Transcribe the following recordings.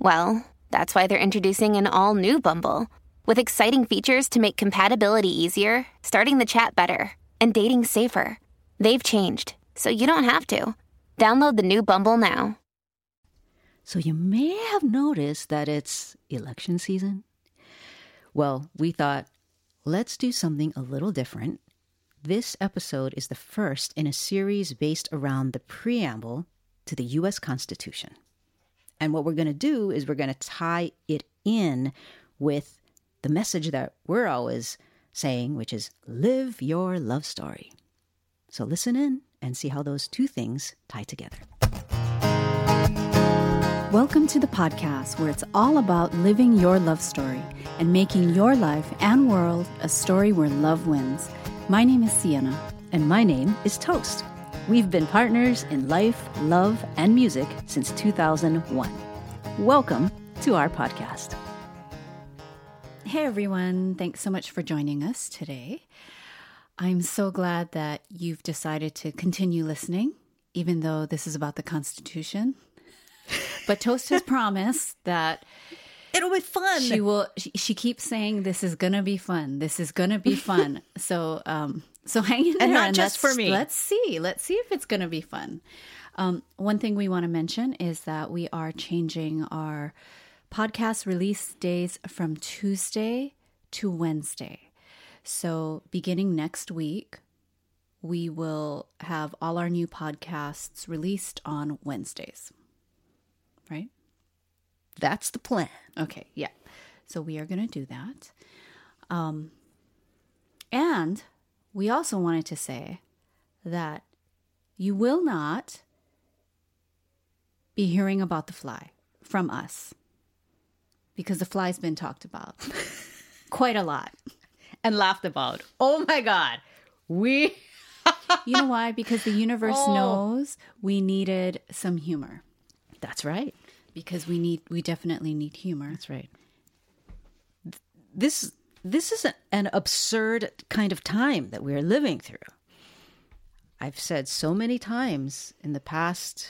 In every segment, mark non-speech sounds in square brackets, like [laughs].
well, that's why they're introducing an all new Bumble with exciting features to make compatibility easier, starting the chat better, and dating safer. They've changed, so you don't have to. Download the new Bumble now. So you may have noticed that it's election season. Well, we thought, let's do something a little different. This episode is the first in a series based around the preamble to the US Constitution. And what we're going to do is we're going to tie it in with the message that we're always saying, which is live your love story. So listen in and see how those two things tie together. Welcome to the podcast where it's all about living your love story and making your life and world a story where love wins. My name is Siena. And my name is Toast. We've been partners in life, love, and music since 2001. Welcome to our podcast. Hey everyone, thanks so much for joining us today. I'm so glad that you've decided to continue listening, even though this is about the Constitution. But Toast has [laughs] promised that It'll be fun. she will. She, she keeps saying this is gonna be fun. This is gonna be fun. [laughs] so, um, so [laughs] hang in there, And not just for me. Let's see. Let's see if it's gonna be fun. Um, one thing we want to mention is that we are changing our podcast release days from Tuesday to Wednesday. So, beginning next week, we will have all our new podcasts released on Wednesdays. Right? That's the plan. Okay, yeah. So we are going to do that. Um, and we also wanted to say that you will not be hearing about the fly from us because the fly's been talked about [laughs] quite a lot. And laughed about. Oh my God. We. [laughs] You know why? Because the universe Oh. knows we needed some humor That's right. because we need we definitely need humor. That's right. This this is an absurd kind of time that we're living through. I've said so many times in the past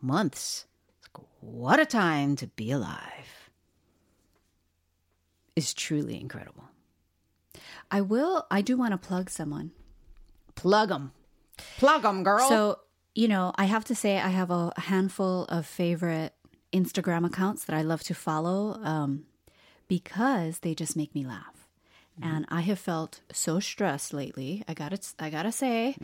months, like, what a time to be alive. Is truly incredible. I will I do want to plug someone. Plug them. Plug them, girl. So, you know, I have to say, I have a handful of favorite Instagram accounts that I love to follow um, because they just make me laugh. And I have felt so stressed lately. I gotta, I gotta say,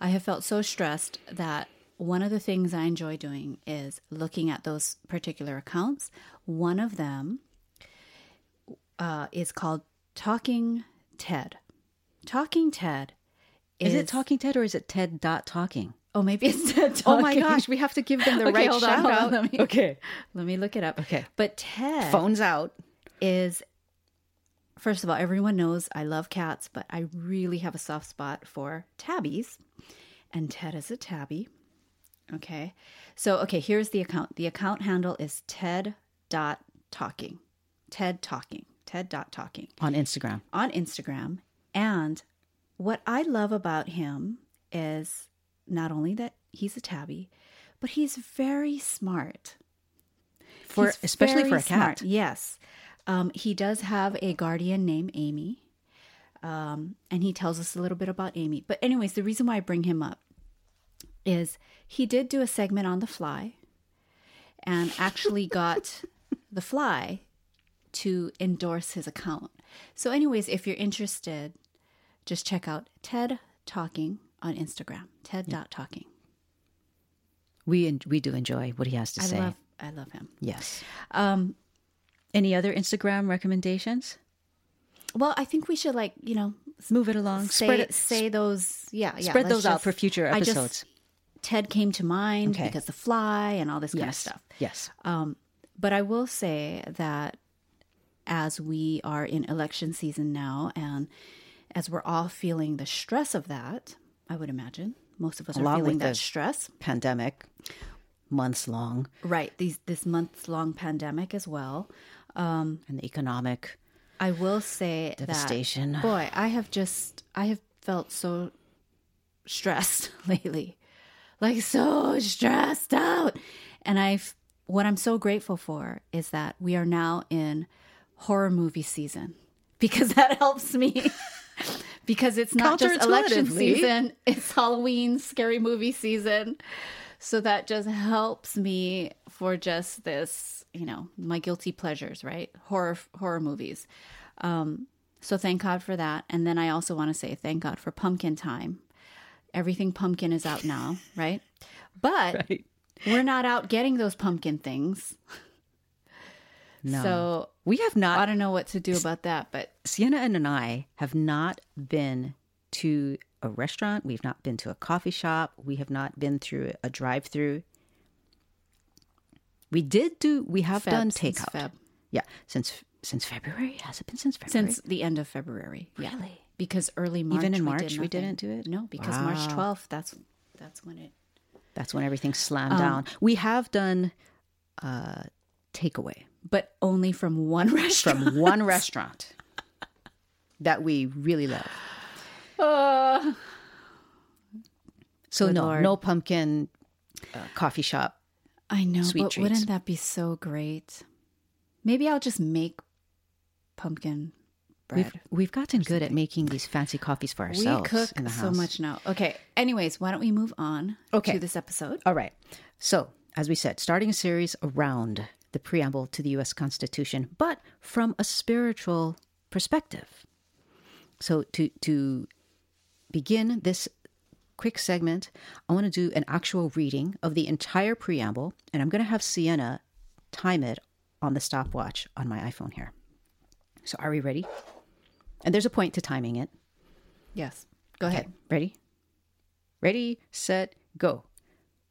I have felt so stressed that one of the things I enjoy doing is looking at those particular accounts. One of them uh, is called Talking Ted. Talking Ted is it Talking Ted or is it Ted dot talking? Oh, maybe it's [laughs] Ted Oh my gosh, we have to give them the [laughs] Okay, right shout on, out. let me- okay. Let me look it up. Okay. But Ted Phones out. Is, first of all, everyone knows I love cats, but I really have a soft spot for tabbies. And Ted is a tabby. Okay. So, okay, here's the account. The account handle is Ted dot talking. Ted talking. Ted dot talking On Instagram. on Instagram. And what I love about him is not only that he's a tabby, but he's very smart. For He's especially for a cat. smart, Yes. Um, he does have a guardian named Amy. Um, and he tells us a little bit about Amy. But, anyways, the reason why I bring him up is he did do a segment on the fly and actually got [laughs] the fly to endorse his account. So, anyways, if you're interested, just check out TED Talking on Instagram. TED.talking. We we do enjoy what he has to I say. love I love him. yes. Um, Any other Instagram recommendations? well, I think we should like you know Move it along. say spread it. say those yeah yeah spread those out for future I just- episodes. Ted came to mind Okay. because the fly and all this kind of stuff. Yes. Um, but I will say that as we are in election season now, and as we're all feeling the stress of that, I would imagine most of us are feeling that stress. Pandemic, months long, Right. These this month long pandemic as well. Um, and the economic. I will say Devastation. that boy, I have just I have felt so stressed [laughs] lately. Like so stressed out. And I've what I'm so grateful for is that we are now in horror movie season [laughs] because that helps me. [laughs] because it's not just election season, it's Halloween scary movie season. So that just helps me for just this, you know, my guilty pleasures, right? Horror horror movies. Um, so thank God for that. And then I also want to say thank God for pumpkin time. Everything pumpkin is out now, [laughs] right? But we're not out getting those pumpkin things. [laughs] No. So we have not. I don't know what to do about that, but Siena and I have not been to a restaurant. We've not been to a coffee shop. We have not been through a drive-through. We did do. We have Feb, done takeout. Feb. Yeah, since since February. Has it been since February? since the end of February. Yeah. Really? Because early March Even in we March did we didn't do it? No, because March 12th that's that's when it That's when everything slammed Um, down. We have done uh, takeaway but only from one [laughs] restaurant. from one restaurant that we really love. Uh, So Good no, Lord. no pumpkin uh, coffee shop. I know, but treats. wouldn't that be so great? Maybe I'll just make pumpkin bread. We've we've gotten good at making these fancy coffees for ourselves. we cook in the so much now. Okay. Anyways, why don't we move on Okay. to this episode? All right. So, as we said, starting a series around the preamble to the U.S. Constitution, but from a spiritual perspective. So, to to begin this quick segment, I want to do an actual reading of the entire preamble, and I'm going to have Siena time it on the stopwatch on my iPhone here. So, are we ready? And there's a point to timing it. Yes. Go ahead. Ready? Ready, set, go.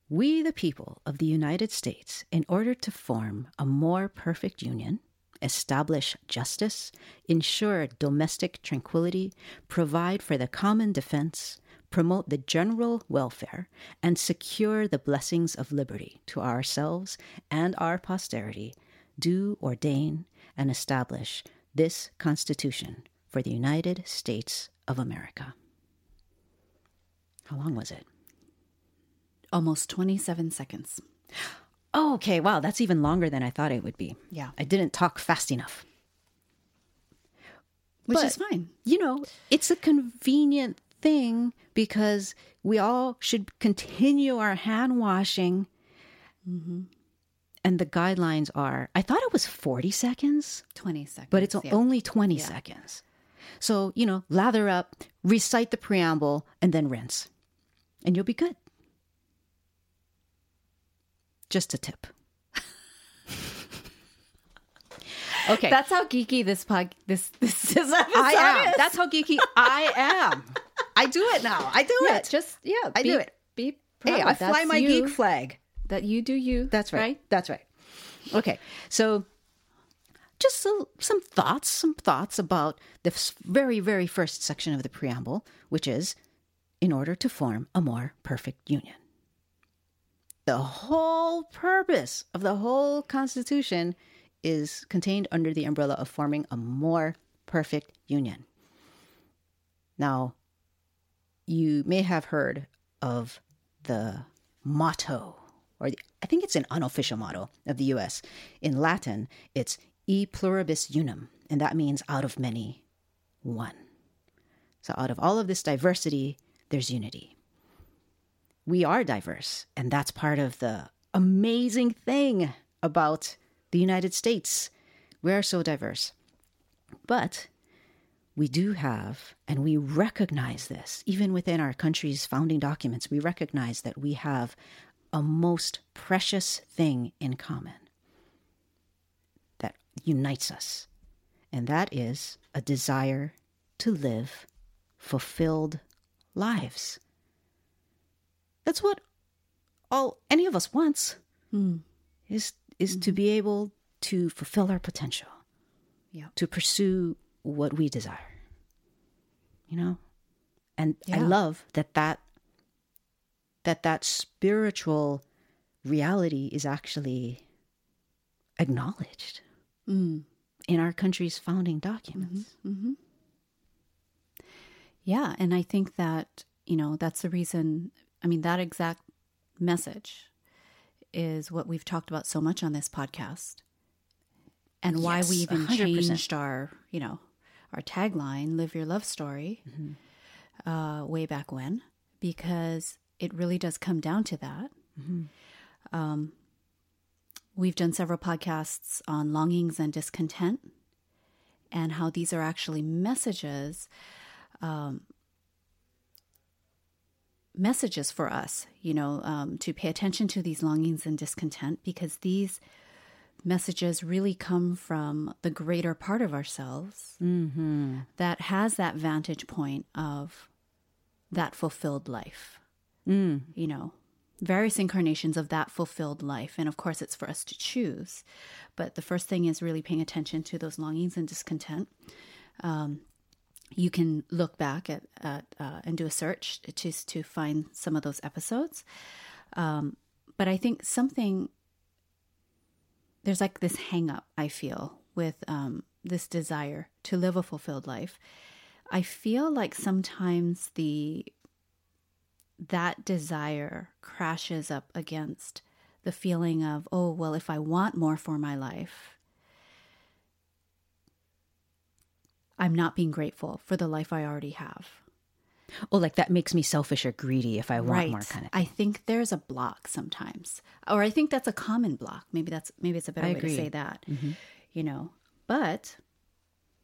We, the people of the United States, in order to form a more perfect union, establish justice, ensure domestic tranquility, provide for the common defense, promote the general welfare, and secure the blessings of liberty to ourselves and our posterity, do ordain and establish this Constitution for the United States of America. How long was it? Almost 27 seconds. Oh, okay. Wow, that's even longer than I thought it would be. Yeah. I didn't talk fast enough. Which But- is fine. You know, it's a convenient thing because we all should continue our hand washing. And the guidelines are, I thought it was 40 seconds, 20 seconds. but it's yeah. only 20 seconds. So, you know, lather up, recite the preamble, and then rinse. And you'll be good. Just a tip. [laughs] okay. That's how geeky this pod this this, episode I am. is. That's how geeky I am. I do it now. I do yeah, it. just yeah. I be, do it. Be proud. hey, I fly That's my you. geek flag. That you do you. That's right. That's right. Okay. So just so, some thoughts, some thoughts about the very, very first section of the preamble, which is in order to form a more perfect union. The whole purpose of the whole Constitution is contained under the umbrella of forming a more perfect union. Now, you may have heard of the motto, or the, I think it's an unofficial motto of the US. In Latin, it's e pluribus unum, and that means out of many, one. So, out of all of this diversity, there's unity. We are diverse, and that's part of the amazing thing about the United States. We are so diverse. But we do have, and we recognize this, even within our country's founding documents, we recognize that we have a most precious thing in common that unites us. And that is a desire to live fulfilled lives. That's what all any of us wants hmm. is is to be able to fulfill our potential. Yeah. To pursue what we desire. You know? And I love that that that that spiritual reality is actually acknowledged Mm. in our country's founding documents. Yeah, and I think that, you know, that's the reason, I mean, that exact message is what we've talked about so much on this podcast. And why we even 100%. changed our, you know, our tagline, live your love story, uh, way back when, because it really does come down to that. Um, we've done several podcasts on longings and discontent and how these are actually messages messages for us, you know, um, to pay attention to these longings and discontent because these messages really come from the greater part of ourselves that has that vantage point of that fulfilled life. You know, various incarnations of that fulfilled life. And of course, it's for us to choose. But the first thing is really paying attention to those longings and discontent you can look back at, at uh, and do a search to to find some of those episodes. Um, but I think something there's like this hang up I feel with um, this desire to live a fulfilled life. I feel like sometimes the that desire crashes up against the feeling of oh well if I want more for my life I'm not being grateful for the life I already have. Oh, like that makes me selfish or greedy if I want right. more kind of I think there's a block sometimes. Or I think that's a common block. Maybe that's maybe it's a better I way to agree. Mm-hmm. say that. You know. But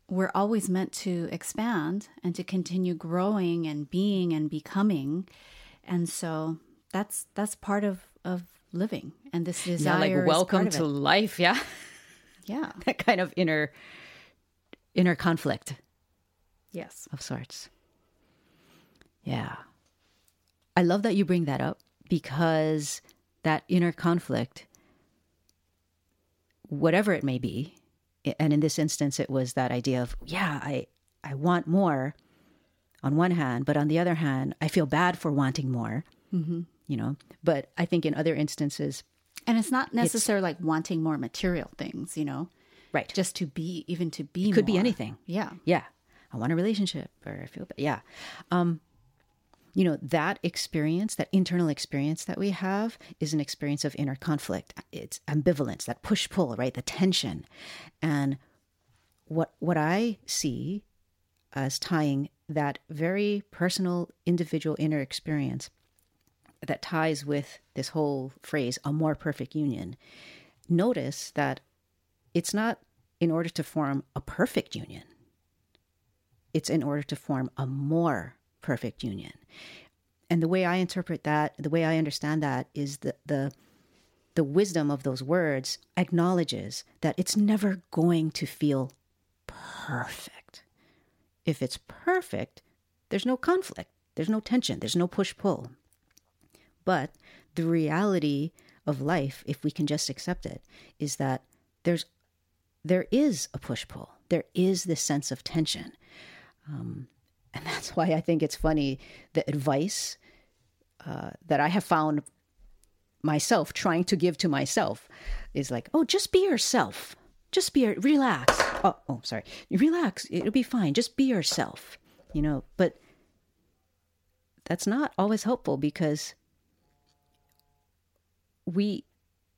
we're always meant to expand and to continue growing and being and becoming. And so that's that's part of of living. And this yeah, desire like is welcome to life, yeah. [laughs] Yeah. that kind of inner inner conflict Yes. of sorts. Yeah. I love that you bring that up because that inner conflict, whatever it may be, and in this instance, it was that idea of, yeah, I, I want more on one hand, but on the other hand, I feel bad for wanting more, mm-hmm. you know. But I think in other instances, And it's not necessarily like wanting more material things, you know, right, just to be, even to be it could be anything. Yeah. yeah i want a relationship or i feel bad yeah um you know that experience that internal experience that we have is an experience of inner conflict. It's ambivalence that push pull right? The tension. And what what i see as tying that very personal individual inner experience that ties with this whole phrase a more perfect union notice that it's not in order to form a perfect union. It's in order to form a more perfect union. And the way I interpret that, the way I understand that is the the the wisdom of those words acknowledges that it's never going to feel perfect. If it's perfect, there's no conflict, there's no tension, there's no push pull. But the reality of life, if we can just accept it, is that there's there is a push pull. There is this sense of tension. Um, and that's why I think it's funny the advice uh, that I have found myself trying to give to myself is like, oh, just be yourself. Just be, relax. Oh, oh, sorry. Relax. It'll be fine. Just be yourself, you know, but that's not always helpful because we,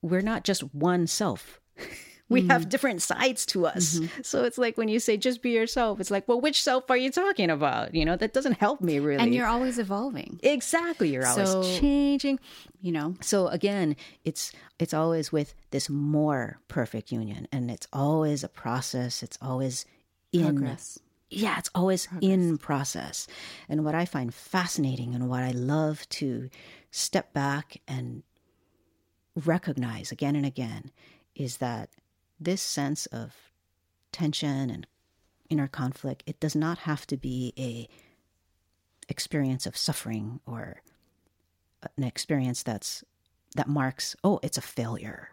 we're not just one self. [laughs] We have mm. different sides to us. Mm-hmm. So it's like when you say just be yourself, it's like, well, which self are you talking about? You know, that doesn't help me really. And you're always evolving. exactly, you're always So- changing. You know, So again, it's it's always with this more perfect union and it's always a process. It's always in progress. yeah, it's always in process. And what I find fascinating and what I love to step back and recognize again and again is that this sense of tension and inner conflict, it does not have to be a experience of suffering or an experience that's that marks, oh, it's a failure.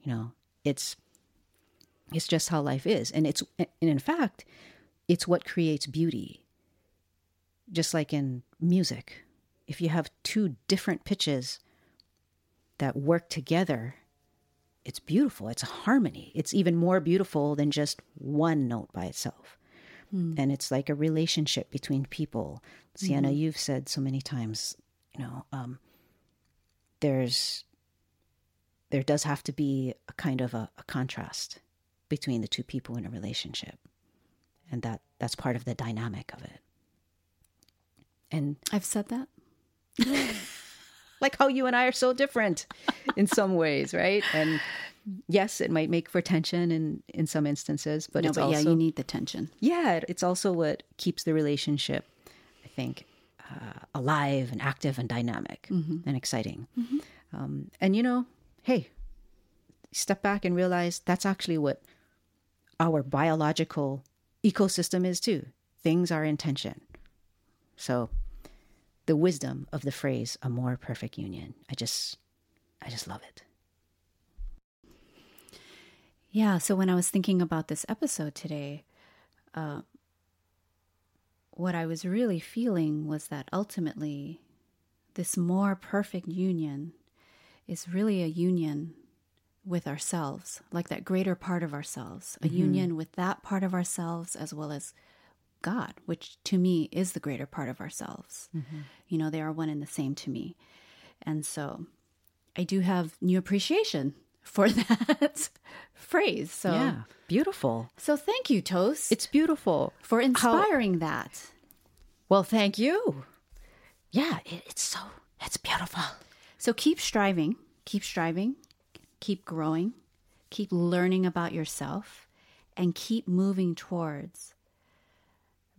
You know, it's it's just how life is. And it's and in fact, it's what creates beauty. Just like in music, if you have two different pitches that work together, it's beautiful. It's a harmony. It's even more beautiful than just one note by itself. And it's like a relationship between people. Siena, you've said so many times, you know, um, there's there does have to be a kind of a, a contrast between the two people in a relationship and that that's part of the dynamic of it and I've said that. [laughs] [laughs] like how you and i are so different in some ways right? And yes it might make for tension in in some instances but no, it's but also yeah, you need the tension. yeah it's also what keeps the relationship i think uh, alive and active and dynamic and exciting. Um, and you know hey step back and realize that's actually what our biological ecosystem is too. Things are in tension. So the wisdom of the phrase a more perfect union i just i just love it Yeah. So when I was thinking about this episode today, uh, what I was really feeling was that ultimately, this more perfect union is really a union with ourselves, like that greater part of ourselves, a union with that part of ourselves as well as God, which to me is the greater part of ourselves. Mm-hmm. You know, they are one and the same to me. And so I do have new appreciation [laughs] for that [laughs] phrase. So yeah beautiful so thank you, Toast, it's beautiful for inspiring that. well thank you yeah it, it's so it's beautiful So keep striving, keep striving, keep growing, keep learning about yourself, and keep moving towards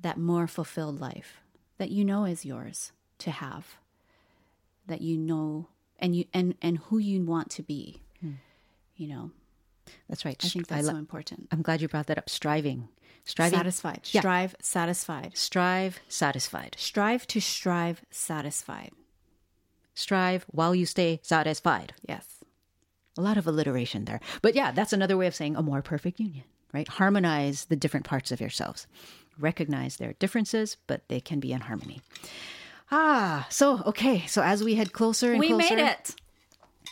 that more fulfilled life that you know is yours to have. That you know and you and and who you want to be. Hmm. You know, that's right I think that's lo- so important. i'm glad you brought that up striving striving Satisfied, Yeah. strive, satisfied, strive satisfied strive to strive, satisfied. strive while you stay satisfied Yes. a lot of alliteration there but yeah that's another way of saying a more perfect union right harmonize the different parts of yourselves recognize their differences but they can be in harmony ah so okay so as we head closer and We closer made it.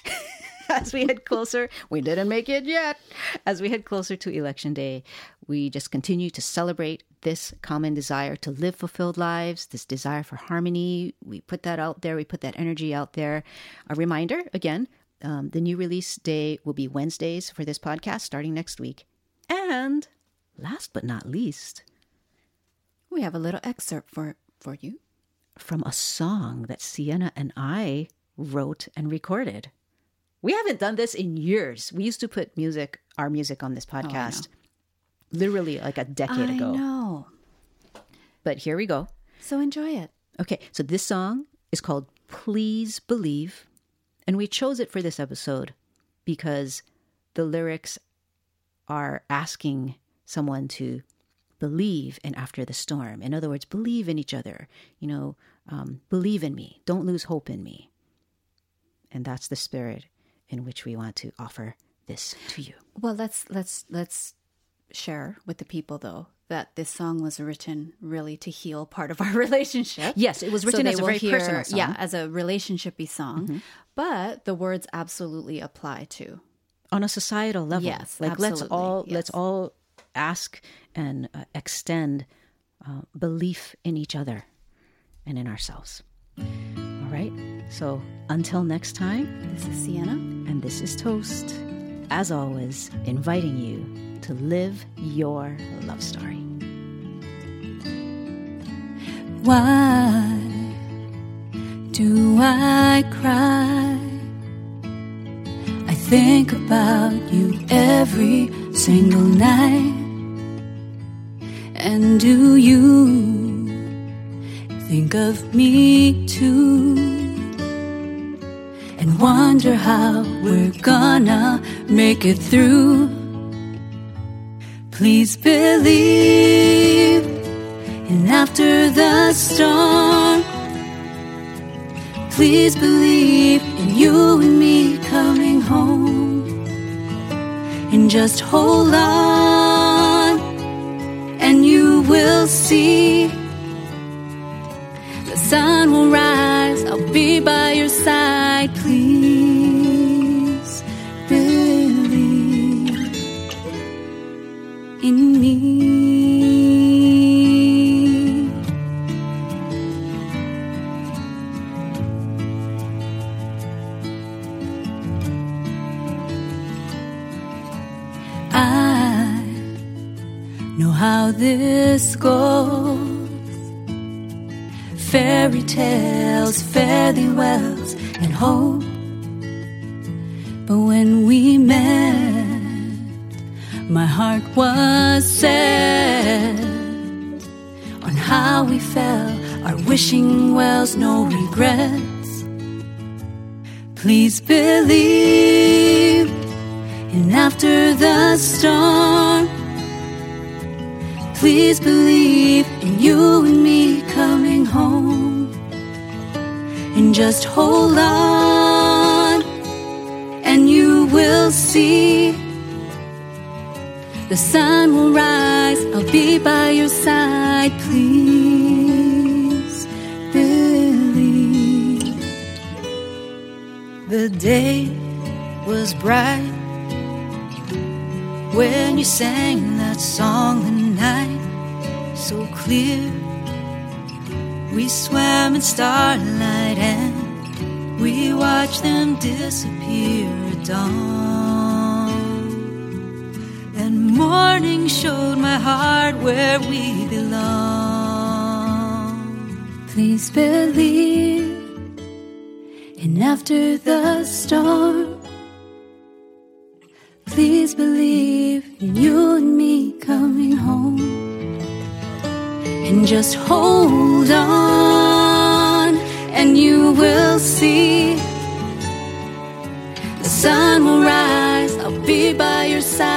[laughs] as we head closer, we didn't make it yet. As we head closer to election day, we just continue to celebrate this common desire to live fulfilled lives, this desire for harmony. We put that out there, we put that energy out there. A reminder again, um, the new release day will be Wednesdays for this podcast starting next week. And last but not least, We have a little excerpt for for you. from a song that Siena and I wrote and recorded. We haven't done this in years. We used to put music, our music on this oh, podcast, literally like a decade I ago. know. But here we go. So enjoy it. Okay, so this song is called Please Believe. And we chose it for this episode because the lyrics are asking someone to believe in after the storm. In other words, believe in each other. You know, um, believe in me. Don't lose hope in me. And that's the spirit in which we want to offer this to you. Well, let's let's let's share with the people though that this song was written really to heal part of our [laughs] relationship. Yes, it was written they as a very hear- personal song. Mm-hmm. Yeah, as a relationshipy song, but the words absolutely apply to. on a societal level. Yes, like let's all yes. let's all ask and uh, extend uh, belief in each other and in ourselves. All right. So until next time, This is Siena. and this is Toast. as always, inviting you to live your love story. Why do I cry? I think about you every single night. And do you think of me too? And wonder how we're gonna make it through. Please believe in after the storm. Please believe in you and me coming home. And just hold on, will see. The sun will rise, I'll be by your side. Please tales, fairy wells, and hope. But when we met, my heart was set on how we fell. Our wishing wells, no regrets. Please believe and after the storm, please believe in you and me coming home. Just hold on, and you will see. The sun will rise, I'll be by your side. Please believe. The day was bright when you sang that song the night so clear we swam in starlight and we watched them disappear at dawn. And morning showed my heart where we belong. Please believe and after the storm. Please believe in you and me just hold on, and you will see. The sun will rise, I'll be by your side.